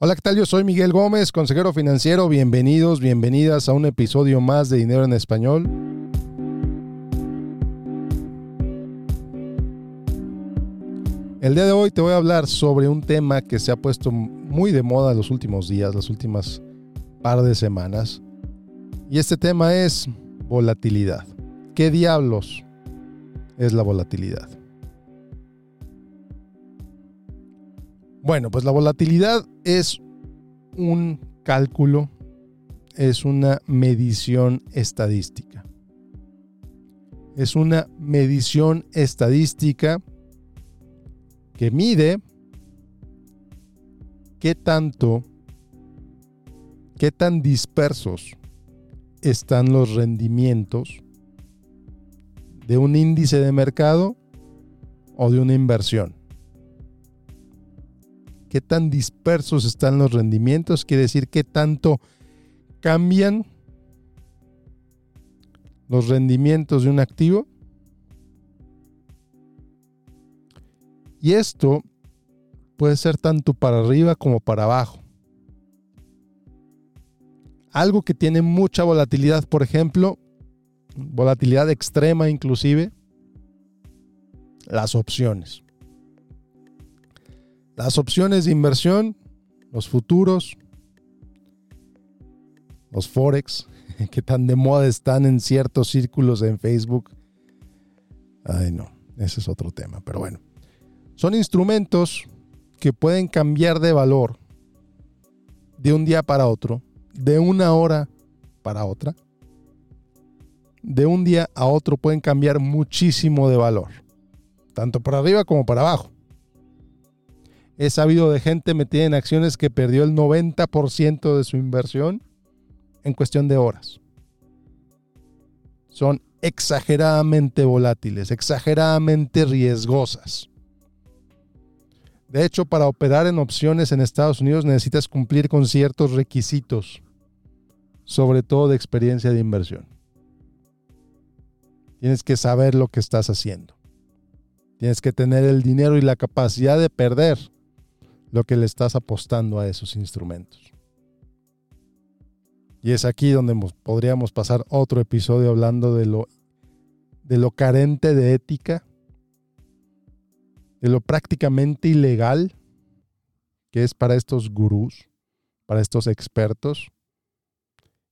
Hola, ¿qué tal? Yo soy Miguel Gómez, consejero financiero. Bienvenidos, bienvenidas a un episodio más de Dinero en Español. El día de hoy te voy a hablar sobre un tema que se ha puesto muy de moda los últimos días, las últimas par de semanas. Y este tema es volatilidad. ¿Qué diablos es la volatilidad? Bueno, pues la volatilidad es un cálculo, es una medición estadística. Es una medición estadística que mide qué tanto, qué tan dispersos están los rendimientos de un índice de mercado o de una inversión qué tan dispersos están los rendimientos, quiere decir qué tanto cambian los rendimientos de un activo. Y esto puede ser tanto para arriba como para abajo. Algo que tiene mucha volatilidad, por ejemplo, volatilidad extrema inclusive, las opciones. Las opciones de inversión, los futuros, los forex, que tan de moda están en ciertos círculos en Facebook. Ay, no, ese es otro tema, pero bueno. Son instrumentos que pueden cambiar de valor de un día para otro, de una hora para otra. De un día a otro pueden cambiar muchísimo de valor, tanto para arriba como para abajo. He sabido de gente metida en acciones que perdió el 90% de su inversión en cuestión de horas. Son exageradamente volátiles, exageradamente riesgosas. De hecho, para operar en opciones en Estados Unidos necesitas cumplir con ciertos requisitos, sobre todo de experiencia de inversión. Tienes que saber lo que estás haciendo. Tienes que tener el dinero y la capacidad de perder lo que le estás apostando a esos instrumentos. Y es aquí donde podríamos pasar otro episodio hablando de lo, de lo carente de ética, de lo prácticamente ilegal que es para estos gurús, para estos expertos,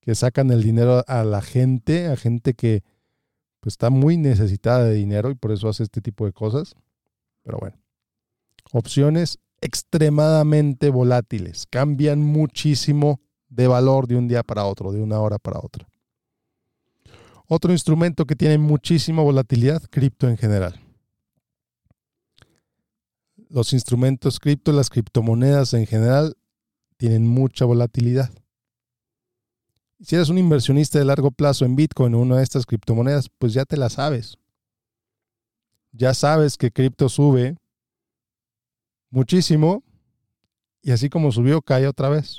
que sacan el dinero a la gente, a gente que pues, está muy necesitada de dinero y por eso hace este tipo de cosas. Pero bueno, opciones extremadamente volátiles, cambian muchísimo de valor de un día para otro, de una hora para otra. Otro instrumento que tiene muchísima volatilidad, cripto en general. Los instrumentos cripto, las criptomonedas en general, tienen mucha volatilidad. Si eres un inversionista de largo plazo en Bitcoin o una de estas criptomonedas, pues ya te la sabes. Ya sabes que cripto sube, muchísimo y así como subió, cae otra vez.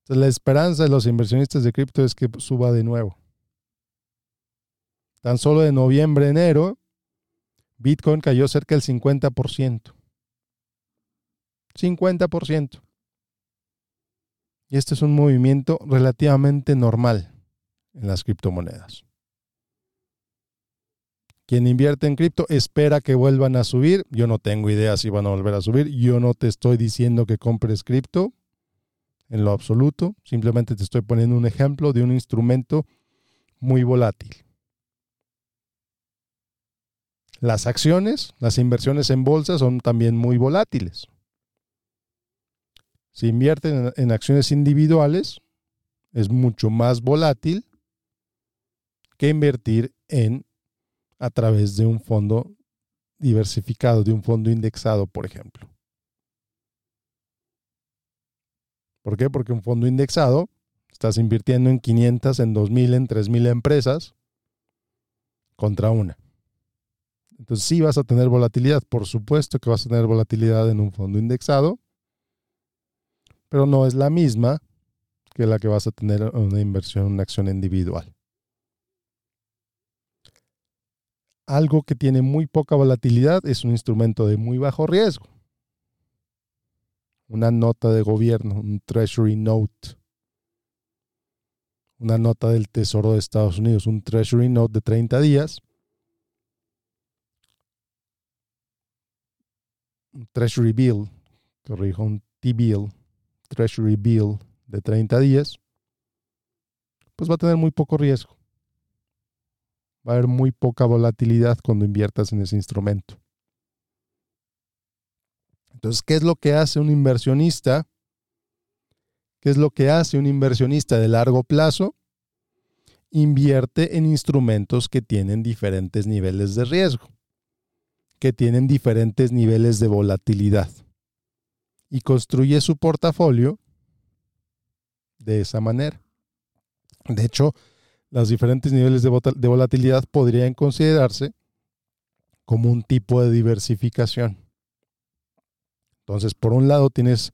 Entonces, la esperanza de los inversionistas de cripto es que suba de nuevo. Tan solo de noviembre a enero, Bitcoin cayó cerca del 50%. 50%. Y este es un movimiento relativamente normal en las criptomonedas. Quien invierte en cripto espera que vuelvan a subir. Yo no tengo idea si van a volver a subir. Yo no te estoy diciendo que compres cripto en lo absoluto. Simplemente te estoy poniendo un ejemplo de un instrumento muy volátil. Las acciones, las inversiones en bolsa son también muy volátiles. Si invierten en acciones individuales, es mucho más volátil que invertir en a través de un fondo diversificado, de un fondo indexado, por ejemplo. ¿Por qué? Porque un fondo indexado, estás invirtiendo en 500, en 2000, en 3000 empresas contra una. Entonces sí vas a tener volatilidad, por supuesto que vas a tener volatilidad en un fondo indexado, pero no es la misma que la que vas a tener en una inversión una acción individual. Algo que tiene muy poca volatilidad es un instrumento de muy bajo riesgo. una nota de gobierno, un Treasury Note, una nota del Tesoro de Estados Unidos, un Treasury Note de 30 días, un Treasury Bill, corrijo, un T-Bill, Treasury Bill de 30 días, pues va a tener muy poco riesgo. Va a haber muy poca volatilidad cuando inviertas en ese instrumento. Entonces, ¿qué es lo que hace un inversionista? ¿Qué es lo que hace un inversionista de largo plazo? Invierte en instrumentos que tienen diferentes niveles de riesgo, que tienen diferentes niveles de volatilidad y construye su portafolio de esa manera. De hecho, los diferentes niveles de, volatilidad podrían considerarse como un tipo de diversificación. Entonces, por un lado tienes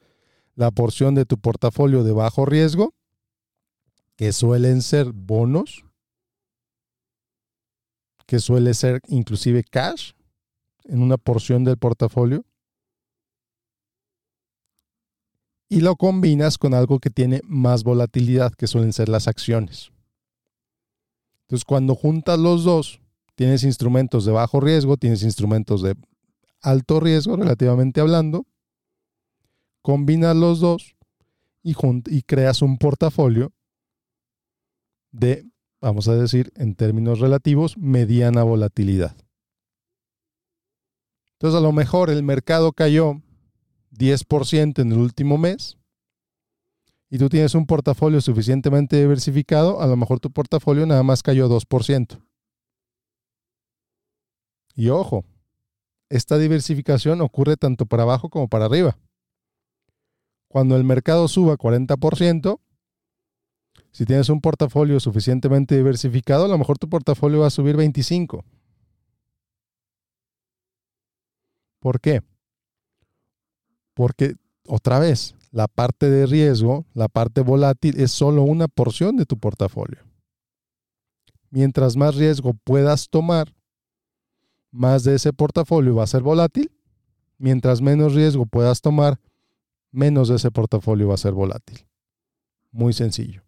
la porción de tu portafolio de bajo riesgo, que suelen ser bonos, que suele ser inclusive cash en una porción del portafolio. Y lo combinas con algo que tiene más volatilidad, que suelen ser las acciones. Entonces, cuando juntas los dos, tienes instrumentos de bajo riesgo, tienes instrumentos de alto riesgo, relativamente hablando, combinas los dos y, y creas un portafolio de, vamos a decir, en términos relativos, mediana volatilidad. Entonces, a lo mejor el mercado cayó 10% en el último mes y tú tienes un portafolio suficientemente diversificado, a lo mejor tu portafolio nada más cayó 2%. Y ojo, esta diversificación ocurre tanto para abajo como para arriba. Cuando el mercado suba 40%, si tienes un portafolio suficientemente diversificado, a lo mejor tu portafolio va a subir 25. ¿Por qué? Porque, otra vez, la parte de riesgo, la parte volátil, es solo una porción de tu portafolio. Mientras más riesgo puedas tomar, más de ese portafolio va a ser volátil. Mientras menos riesgo puedas tomar, menos de ese portafolio va a ser volátil. Muy sencillo.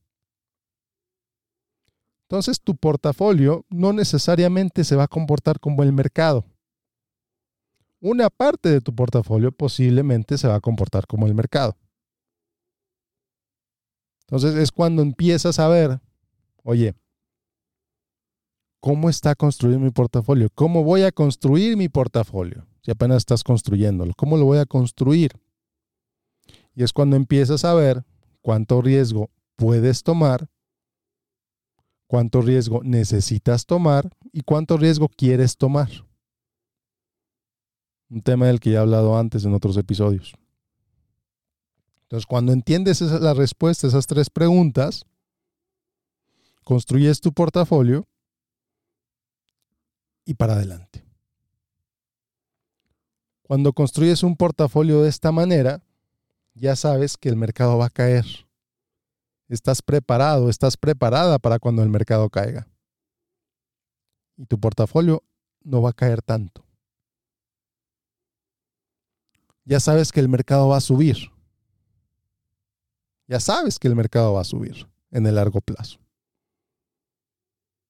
Entonces tu portafolio no necesariamente se va a comportar como el mercado. Una parte de tu portafolio posiblemente se va a comportar como el mercado. Entonces es cuando empiezas a ver, oye, ¿cómo está construido mi portafolio? ¿Cómo voy a construir mi portafolio? Si apenas estás construyéndolo, ¿cómo lo voy a construir? Y es cuando empiezas a ver cuánto riesgo puedes tomar, cuánto riesgo necesitas tomar y cuánto riesgo quieres tomar. Un tema del que ya he hablado antes en otros episodios. Entonces, cuando entiendes la respuesta a esas tres preguntas, construyes tu portafolio y para adelante. Cuando construyes un portafolio de esta manera, ya sabes que el mercado va a caer. Estás preparado, estás preparada para cuando el mercado caiga. Y tu portafolio no va a caer tanto. Ya sabes que el mercado va a subir. Ya sabes que el mercado va a subir en el largo plazo.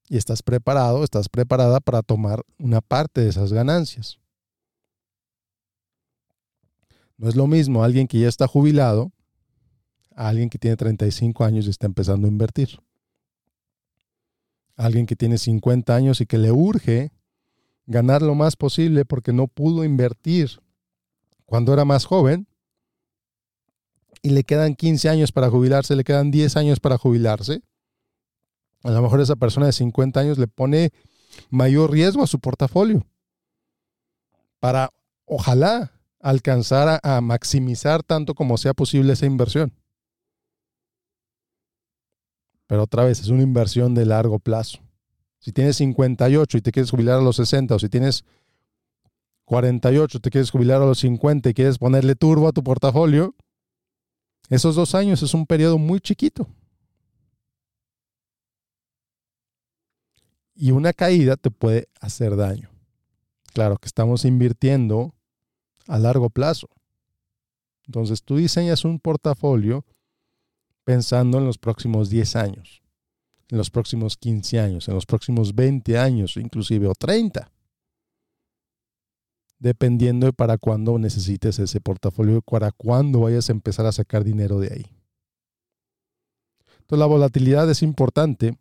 Y estás preparado, estás preparada para tomar una parte de esas ganancias. No es lo mismo alguien que ya está jubilado a alguien que tiene 35 años y está empezando a invertir. Alguien que tiene 50 años y que le urge ganar lo más posible porque no pudo invertir cuando era más joven y le quedan 15 años para jubilarse, le quedan 10 años para jubilarse. A lo mejor esa persona de 50 años le pone mayor riesgo a su portafolio para, ojalá, alcanzar a, maximizar tanto como sea posible esa inversión. Pero otra vez, es una inversión de largo plazo. Si tienes 58 y te quieres jubilar a los 60, o si tienes 48, te quieres jubilar a los 50 y quieres ponerle turbo a tu portafolio, esos dos años es un periodo muy chiquito. Y una caída te puede hacer daño. Claro que estamos invirtiendo a largo plazo. Entonces tú diseñas un portafolio pensando en los próximos 10 años, en los próximos 15 años, en los próximos 20 años, inclusive o 30 dependiendo de para cuándo necesites ese portafolio, para cuándo vayas a empezar a sacar dinero de ahí. Entonces la volatilidad es importante.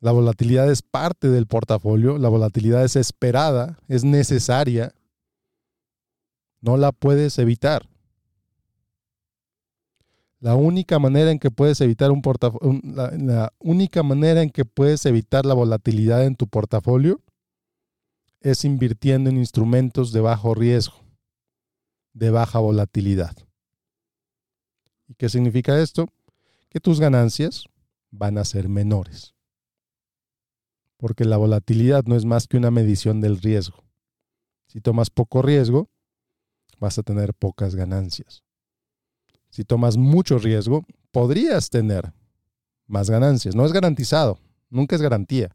La volatilidad es parte del portafolio, la volatilidad es esperada, es necesaria. No la puedes evitar. La única manera en que puedes evitar un portafolio, la única manera en que puedes evitar la volatilidad en tu portafolio es invirtiendo en instrumentos de bajo riesgo, de baja volatilidad. ¿Y qué significa esto? Que tus ganancias van a ser menores. Porque la volatilidad no es más que una medición del riesgo. Si tomas poco riesgo, vas a tener pocas ganancias. Si tomas mucho riesgo, podrías tener más ganancias. No es garantizado, nunca es garantía.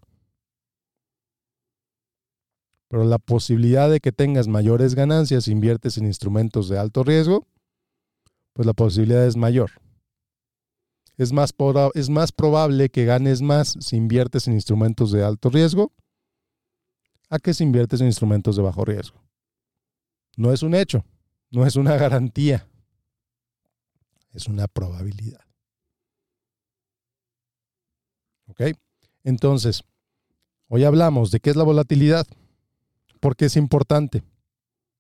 Pero la posibilidad de que tengas mayores ganancias si inviertes en instrumentos de alto riesgo, pues la posibilidad es mayor. Es más, es más probable que ganes más si inviertes en instrumentos de alto riesgo a que si inviertes en instrumentos de bajo riesgo. No es un hecho, no es una garantía, es una probabilidad. ¿Ok? Entonces, hoy hablamos de qué es la volatilidad. ¿Por qué es importante?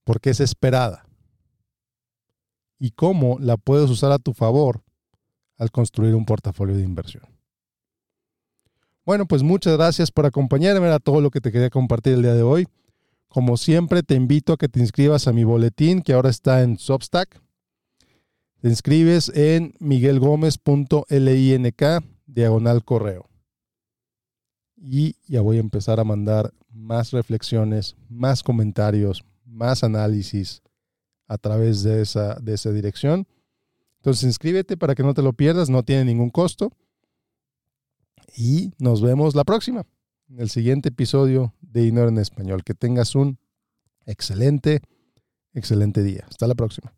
Porque es esperada. Y cómo la puedes usar a tu favor al construir un portafolio de inversión. Bueno, pues muchas gracias por acompañarme a todo lo que te quería compartir el día de hoy. Como siempre, te invito a que te inscribas a mi boletín que ahora está en Substack. Te inscribes en miguelgomez.link diagonal correo. Y ya voy a empezar a mandar más reflexiones, más comentarios, más análisis a través de esa, de esa dirección. Entonces inscríbete para que no te lo pierdas, no tiene ningún costo. Y nos vemos la próxima, en el siguiente episodio de Dinero en Español. Que tengas un excelente, excelente día. Hasta la próxima.